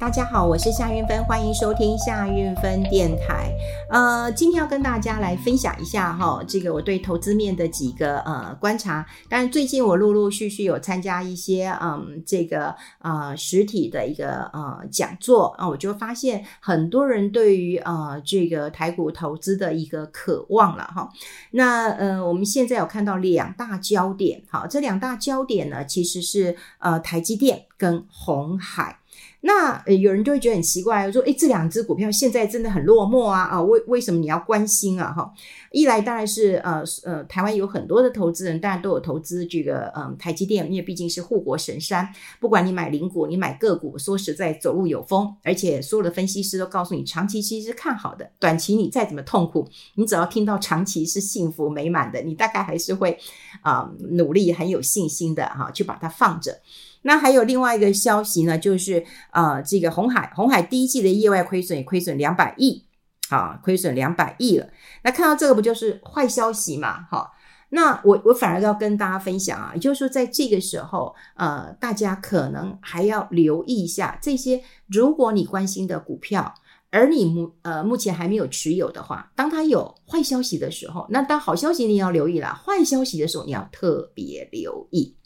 大家好，我是夏韵芬，欢迎收听夏韵芬电台。呃，今天要跟大家来分享一下哈，这个我对投资面的几个呃观察。但是，最近我陆陆续续有参加一些嗯这个呃实体的一个呃讲座啊，我就发现很多人对于呃这个台股投资的一个渴望了哈。那呃，我们现在有看到两大焦点，好，这两大焦点呢，其实是呃台积电跟鸿海。那，有人就会觉得很奇怪，说，诶，这两只股票现在真的很落寞啊啊，为为什么你要关心啊？哈，一来当然是呃呃，台湾有很多的投资人，当然都有投资这个嗯、台积电，因为毕竟是护国神山，不管你买零股，你买个股，说实在走路有风，而且所有的分析师都告诉你，长期其实是看好的，短期你再怎么痛苦，你只要听到长期是幸福美满的，你大概还是会啊、努力很有信心的哈，去把它放着。那还有另外一个消息呢，就是呃，这个红海，红海第一季的业外亏损也亏损两百亿，啊，亏损两百亿了。那看到这个不就是坏消息嘛？哈，那我我反而要跟大家分享啊，也就是说，在这个时候，呃，大家可能还要留意一下这些，如果你关心的股票，而你目呃目前还没有持有的话，当它有坏消息的时候，那当好消息你要留意了，坏消息的时候你要特别留意。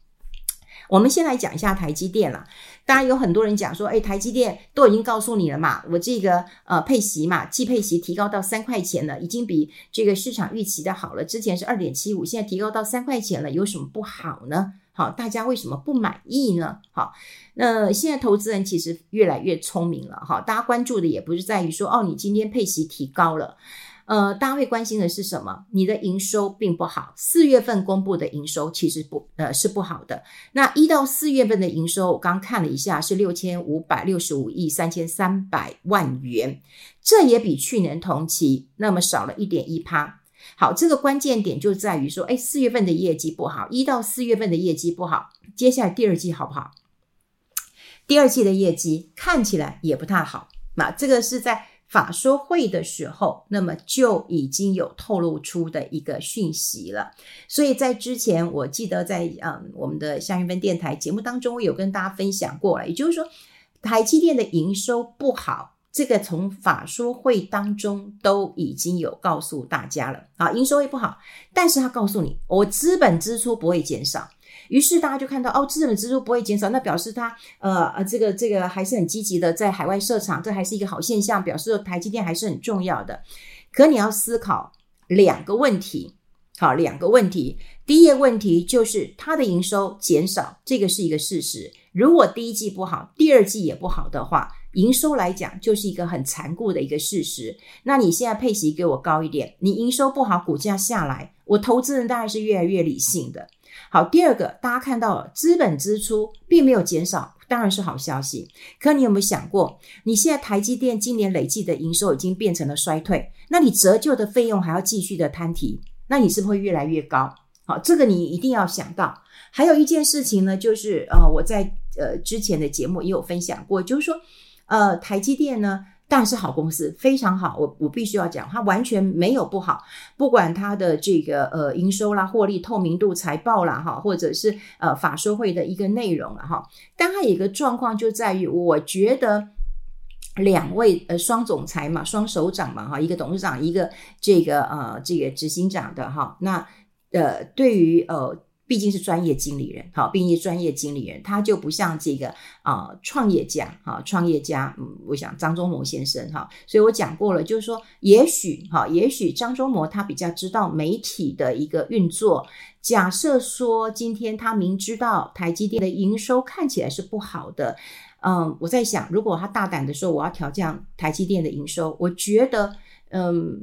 我们先来讲一下台积电啦。当然有很多人讲说，哎，台积电都已经告诉你了嘛，我这个呃配息嘛，季配息提高到三块钱了，已经比这个市场预期的好了。之前是二点七五，现在提高到三块钱了，有什么不好呢？好，大家为什么不满意呢？好，那现在投资人其实越来越聪明了，哈，大家关注的也不是在于说，哦，你今天配息提高了。呃，大家会关心的是什么？你的营收并不好，四月份公布的营收其实不呃是不好的。那一到四月份的营收，我刚看了一下，是六千五百六十五亿三千三百万元，这也比去年同期那么少了一点一趴。好，这个关键点就在于说，哎，四月份的业绩不好，一到四月份的业绩不好，接下来第二季好不好？第二季的业绩看起来也不太好。那这个是在。法说会的时候，那么就已经有透露出的一个讯息了。所以在之前，我记得在嗯我们的夏韵芬电台节目当中，我有跟大家分享过了。也就是说，台积电的营收不好，这个从法说会当中都已经有告诉大家了啊，营收会不好，但是他告诉你，我资本支出不会减少。于是大家就看到哦，资本支出不会减少，那表示它呃呃这个这个还是很积极的在海外设厂，这还是一个好现象，表示台积电还是很重要的。可你要思考两个问题，好，两个问题。第一个问题就是它的营收减少，这个是一个事实。如果第一季不好，第二季也不好的话，营收来讲就是一个很残酷的一个事实。那你现在配息给我高一点，你营收不好，股价下来，我投资人当然是越来越理性的。好，第二个，大家看到了，资本支出并没有减少，当然是好消息。可你有没有想过，你现在台积电今年累计的营收已经变成了衰退，那你折旧的费用还要继续的摊提，那你是不是会越来越高？好，这个你一定要想到。还有一件事情呢，就是呃，我在呃之前的节目也有分享过，就是说，呃，台积电呢。但是好公司非常好，我我必须要讲，它完全没有不好。不管它的这个呃营收啦、获利透明度、财报啦哈，或者是呃法说会的一个内容了哈。但它有一个状况就在于，我觉得两位呃双总裁嘛、双首长嘛哈，一个董事长，一个这个呃这个执行长的哈。那呃对于呃。毕竟是专业经理人，好，毕竟是专业经理人，他就不像这个啊、呃、创业家，哈，创业家，嗯，我想张忠谋先生，哈，所以我讲过了，就是说，也许，哈，也许张忠谋他比较知道媒体的一个运作。假设说今天他明知道台积电的营收看起来是不好的，嗯，我在想，如果他大胆的说我要调降台积电的营收，我觉得，嗯。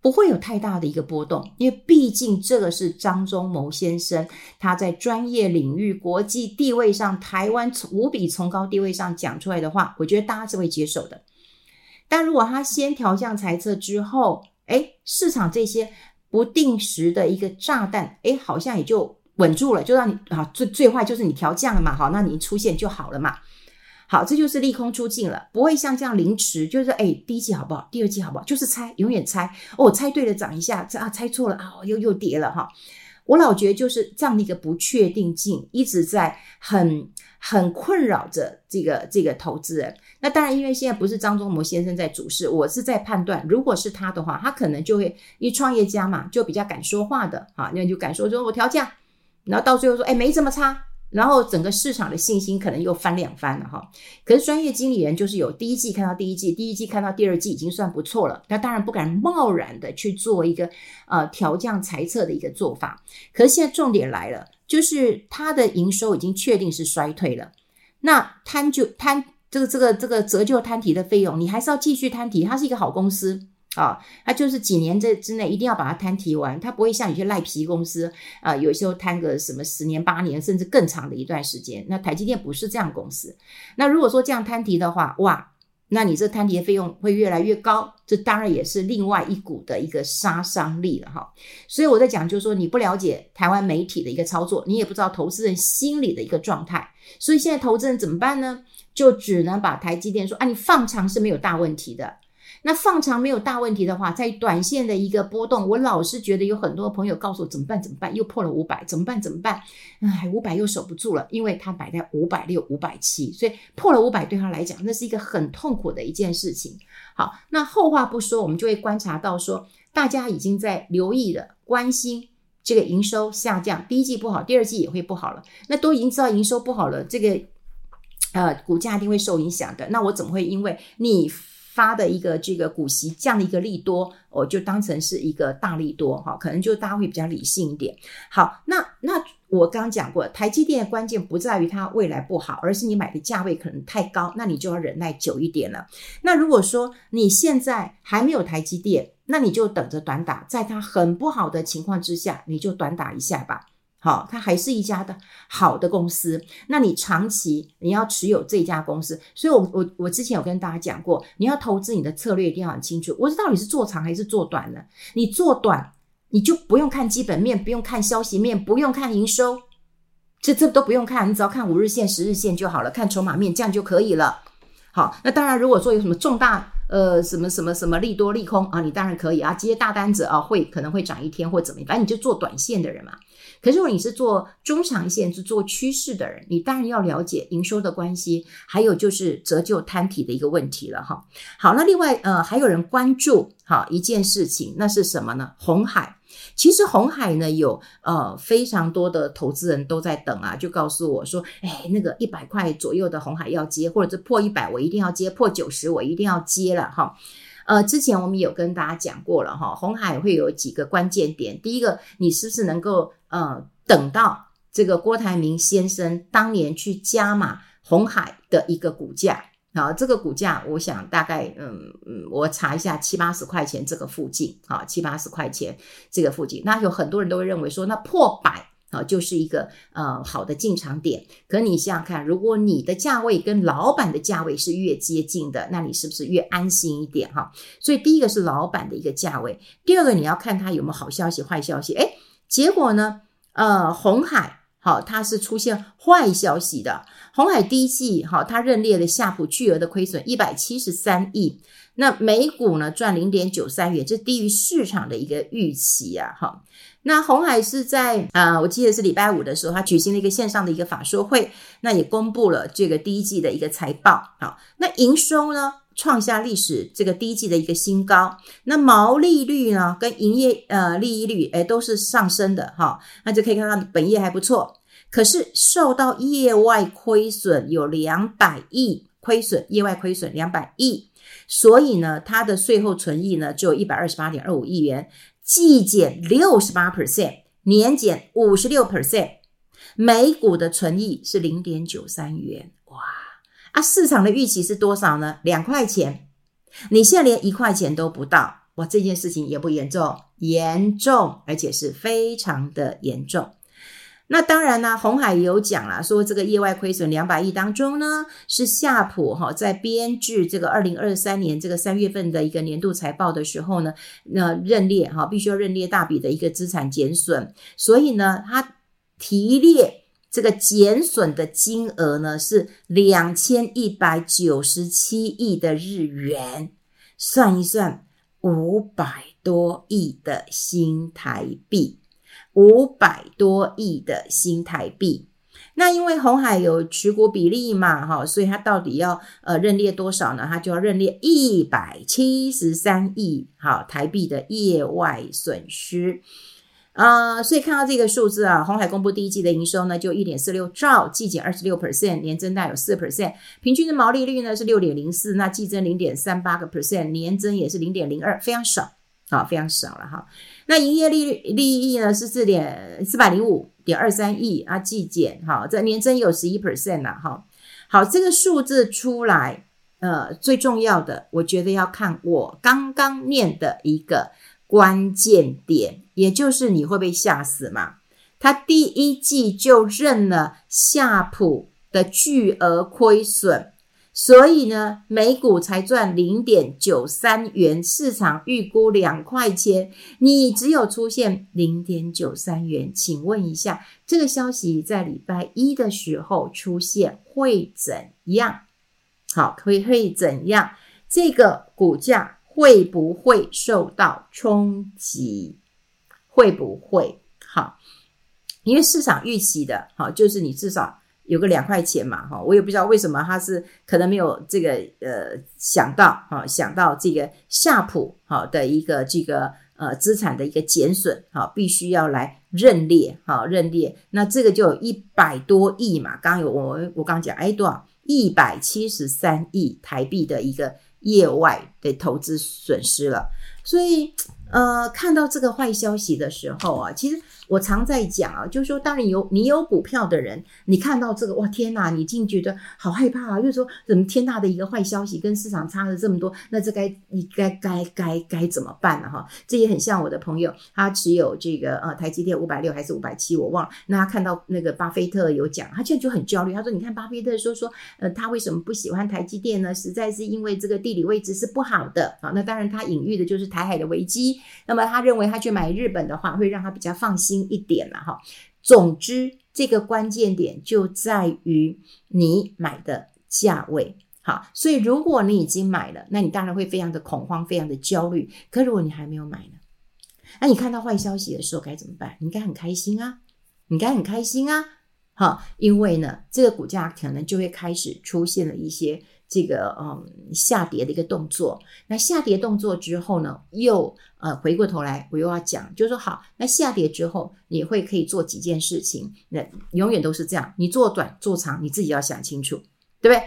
不会有太大的一个波动，因为毕竟这个是张忠谋先生他在专业领域、国际地位上、台湾无比崇高地位上讲出来的话，我觉得大家是会接受的。但如果他先调降财测之后，哎，市场这些不定时的一个炸弹，哎，好像也就稳住了，就让你啊，最最坏就是你调降了嘛，好，那你出现就好了嘛。好，这就是利空出尽了，不会像这样凌迟，就是哎，第一季好不好？第二季好不好？就是猜，永远猜。哦，猜对了涨一下，这啊猜错了啊，又又跌了哈。我老觉得就是这样的一个不确定性一直在很很困扰着这个这个投资人。那当然，因为现在不是张忠谋先生在主事，我是在判断，如果是他的话，他可能就会因为创业家嘛，就比较敢说话的啊，那就敢说说我调价，然后到最后说，哎，没这么差。然后整个市场的信心可能又翻两番了哈，可是专业经理人就是有第一季看到第一季，第一季看到第二季已经算不错了，他当然不敢贸然的去做一个呃调降财测的一个做法。可是现在重点来了，就是它的营收已经确定是衰退了，那摊就摊这个这个这个折旧摊提的费用，你还是要继续摊提，它是一个好公司。啊，他就是几年这之内一定要把它摊提完，他不会像有些赖皮公司啊，有时候摊个什么十年八年甚至更长的一段时间。那台积电不是这样公司。那如果说这样摊提的话，哇，那你这摊提的费用会越来越高，这当然也是另外一股的一个杀伤力了哈。所以我在讲，就是说你不了解台湾媒体的一个操作，你也不知道投资人心里的一个状态，所以现在投资人怎么办呢？就只能把台积电说啊，你放长是没有大问题的。那放长没有大问题的话，在短线的一个波动，我老是觉得有很多朋友告诉我怎么办？怎么办？又破了五百，怎么办？怎么办？哎，五百又守不住了，因为它摆在五百六、五百七，所以破了五百对他来讲，那是一个很痛苦的一件事情。好，那后话不说，我们就会观察到说，大家已经在留意的，关心这个营收下降，第一季不好，第二季也会不好了。那都已经知道营收不好了，这个呃股价一定会受影响的。那我怎么会因为你？发的一个这个股息这样的一个利多，我就当成是一个大利多哈，可能就大家会比较理性一点。好，那那我刚刚讲过，台积电的关键不在于它未来不好，而是你买的价位可能太高，那你就要忍耐久一点了。那如果说你现在还没有台积电，那你就等着短打，在它很不好的情况之下，你就短打一下吧。好，它还是一家的好的公司。那你长期你要持有这家公司，所以我我我之前有跟大家讲过，你要投资你的策略一定要很清楚。我知道你是做长还是做短的。你做短，你就不用看基本面，不用看消息面，不用看营收，这这都不用看，你只要看五日线、十日线就好了，看筹码面这样就可以了。好，那当然，如果说有什么重大呃什么什么什么利多利空啊，你当然可以啊，接大单子啊，会可能会涨一天或怎么样，反正你就做短线的人嘛。可是如果你是做中长线，是做趋势的人，你当然要了解营收的关系，还有就是折旧摊提的一个问题了哈。好，那另外呃还有人关注哈一件事情，那是什么呢？红海。其实红海呢有呃非常多的投资人都在等啊，就告诉我说，哎，那个一百块左右的红海要接，或者是破一百我一定要接，破九十我一定要接了哈。呃，之前我们有跟大家讲过了哈，红海会有几个关键点，第一个，你是不是能够呃等到这个郭台铭先生当年去加码红海的一个股价？好，这个股价，我想大概，嗯嗯，我查一下七八十块钱这个附近，好，七八十块钱这个附近，那有很多人都会认为说，那破百啊就是一个呃好的进场点。可你想想看，如果你的价位跟老板的价位是越接近的，那你是不是越安心一点哈？所以第一个是老板的一个价位，第二个你要看他有没有好消息、坏消息。诶，结果呢，呃，红海。好，它是出现坏消息的。红海第一季，好，它认列了夏普巨额的亏损一百七十三亿，那每股呢赚零点九三元，这低于市场的一个预期啊。哈，那红海是在啊、我记得是礼拜五的时候，它举行了一个线上的一个法说会，那也公布了这个第一季的一个财报。好，那营收呢？创下历史这个第一季的一个新高，那毛利率呢跟营业呃利益率诶都是上升的哈，那就可以看到本业还不错，可是受到业外亏损有两百亿亏损，业外亏损两百亿，所以呢它的税后存益呢只有一百二十八点二五亿元，季减六十八 percent，年减五十六 percent，每股的存益是零点九三元。哇啊，市场的预期是多少呢？两块钱，你现在连一块钱都不到，哇，这件事情也不严重？严重，而且是非常的严重。那当然呢，红海也有讲了，说这个业外亏损两百亿当中呢，是夏普哈在编制这个二零二三年这个三月份的一个年度财报的时候呢，那认列哈，必须要认列大笔的一个资产减损，所以呢，他提列。这个减损的金额呢是两千一百九十七亿的日元，算一算，五百多亿的新台币，五百多亿的新台币。那因为红海有持股比例嘛，哈，所以它到底要呃认列多少呢？它就要认列一百七十三亿好台币的业外损失。啊、所以看到这个数字啊，红海公布第一季的营收呢，就一点四六兆，季减二十六 percent，年增大有四 percent，平均的毛利率呢是六点零四，那季增零点三八个 percent，年增也是零点零二，非常少，啊，非常少了哈。那营业利利益呢是四点四百零五点二三亿啊，季减哈，这年增有十一 percent 了哈。好，这个数字出来，呃，最重要的，我觉得要看我刚刚念的一个。关键点，也就是你会被吓死嘛？他第一季就认了夏普的巨额亏损，所以呢，每股才赚零点九三元，市场预估两块钱，你只有出现零点九三元，请问一下，这个消息在礼拜一的时候出现会怎样？好，会会怎样？这个股价。会不会受到冲击？会不会？好，因为市场预期的，好，就是你至少有个两块钱嘛，哈，我也不知道为什么他是可能没有这个呃想到，哈，想到这个夏普好的一个这个呃资产的一个减损，好，必须要来认列，哈认列，那这个就有一百多亿嘛，刚刚有我我刚讲，哎，多少？一百七十三亿台币的一个。业外的投资损失了，所以呃，看到这个坏消息的时候啊，其实。我常在讲啊，就是说，当你有你有股票的人，你看到这个哇，天哪，你竟觉得好害怕啊！就是说，怎么天大的一个坏消息，跟市场差了这么多，那这该你该该该该怎么办呢？哈，这也很像我的朋友，他持有这个呃台积电五百六还是五百七，我忘了。那他看到那个巴菲特有讲，他现在就很焦虑。他说：“你看巴菲特说说，呃，他为什么不喜欢台积电呢？实在是因为这个地理位置是不好的啊。那当然，他隐喻的就是台海的危机。那么他认为他去买日本的话，会让他比较放心。”一点了哈，总之这个关键点就在于你买的价位。好，所以如果你已经买了，那你当然会非常的恐慌，非常的焦虑。可如果你还没有买呢？那你看到坏消息的时候该怎么办？你应该很开心啊，你应该很开心啊。好，因为呢，这个股价可能就会开始出现了一些。这个嗯下跌的一个动作，那下跌动作之后呢，又呃回过头来，我又要讲，就是说好，那下跌之后你会可以做几件事情，那永远都是这样，你做短做长，你自己要想清楚，对不对？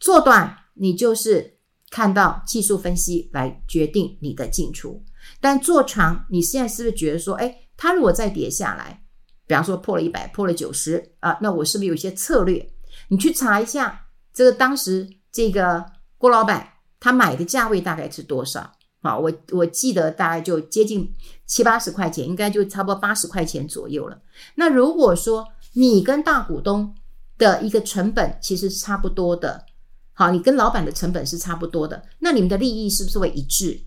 做短你就是看到技术分析来决定你的进出，但做长，你现在是不是觉得说，哎，它如果再跌下来，比方说破了一百，破了九十啊，那我是不是有一些策略？你去查一下这个当时。这个郭老板他买的价位大概是多少？好，我我记得大概就接近七八十块钱，应该就差不多八十块钱左右了。那如果说你跟大股东的一个成本其实是差不多的，好，你跟老板的成本是差不多的，那你们的利益是不是会一致？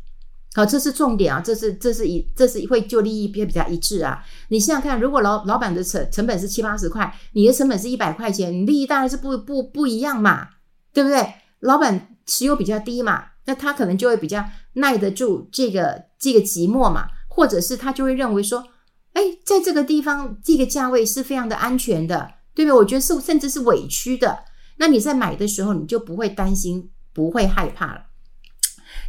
好，这是重点啊，这是这是一这是会就利益比比较一致啊。你想想看，如果老老板的成成本是七八十块，你的成本是一百块钱，你利益当然是不不不一样嘛。对不对？老板持有比较低嘛，那他可能就会比较耐得住这个这个寂寞嘛，或者是他就会认为说，哎，在这个地方这个价位是非常的安全的，对不对？我觉得是甚至是委屈的。那你在买的时候，你就不会担心，不会害怕了。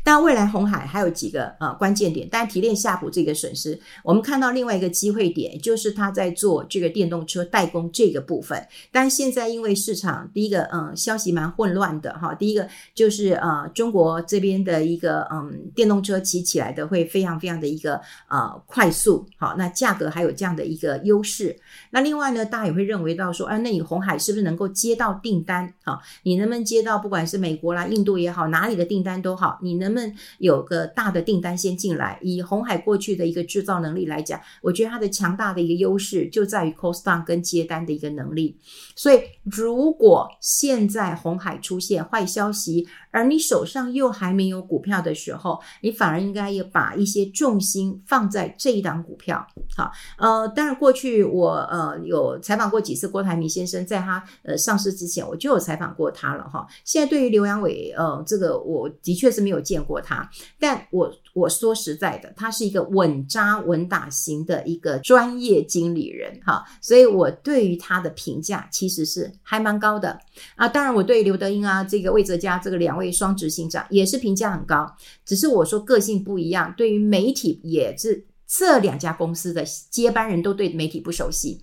但未来红海还有几个呃关键点，但提炼夏普这个损失，我们看到另外一个机会点，就是他在做这个电动车代工这个部分。但现在因为市场第一个嗯消息蛮混乱的哈，第一个就是呃中国这边的一个嗯电动车骑起来的会非常非常的一个呃快速，好，那价格还有这样的一个优势。那另外呢，大家也会认为到说，啊，那你红海是不是能够接到订单？好，你能不能接到不管是美国啦、印度也好，哪里的订单都好，你能。人们有个大的订单先进来，以红海过去的一个制造能力来讲，我觉得它的强大的一个优势就在于 cost down 跟接单的一个能力。所以，如果现在红海出现坏消息，而你手上又还没有股票的时候，你反而应该要把一些重心放在这一档股票。好，呃，当然过去我呃有采访过几次郭台铭先生，在他呃上市之前，我就有采访过他了哈。现在对于刘阳伟，呃，这个我的确是没有见。过他，但我我说实在的，他是一个稳扎稳打型的一个专业经理人哈，所以我对于他的评价其实是还蛮高的啊。当然，我对刘德英啊，这个魏哲家这个两位双执行长也是评价很高，只是我说个性不一样，对于媒体也是这两家公司的接班人都对媒体不熟悉。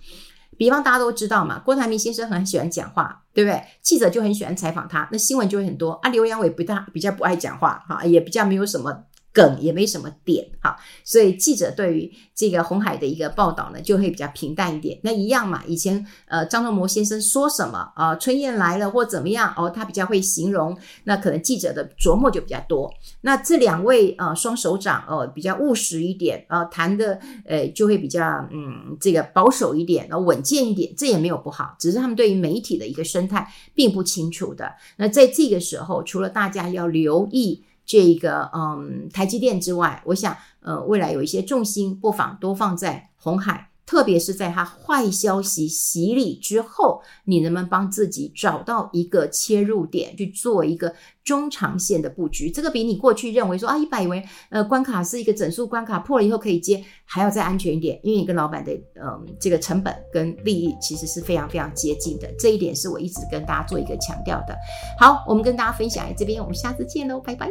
比方大家都知道嘛，郭台铭先生很喜欢讲话，对不对？记者就很喜欢采访他，那新闻就会很多啊。刘阳伟不大比较不爱讲话哈，也比较没有什么。梗也没什么点哈，所以记者对于这个红海的一个报道呢，就会比较平淡一点。那一样嘛，以前呃张仲谋先生说什么啊、春燕来了或怎么样哦，他比较会形容，那可能记者的琢磨就比较多。那这两位呃双手掌哦、呃，比较务实一点啊、呃，谈的呃就会比较嗯这个保守一点，然后稳健一点，这也没有不好，只是他们对于媒体的一个生态并不清楚的。那在这个时候，除了大家要留意。这个嗯，台积电之外，我想呃，未来有一些重心不妨多放在红海，特别是在它坏消息洗礼之后，你能不能帮自己找到一个切入点，去做一个中长线的布局？这个比你过去认为说啊，一百元呃关卡是一个整数关卡，破了以后可以接，还要再安全一点，因为你跟老板的嗯这个成本跟利益其实是非常非常接近的，这一点是我一直跟大家做一个强调的。好，我们跟大家分享在这边，我们下次见喽，拜拜。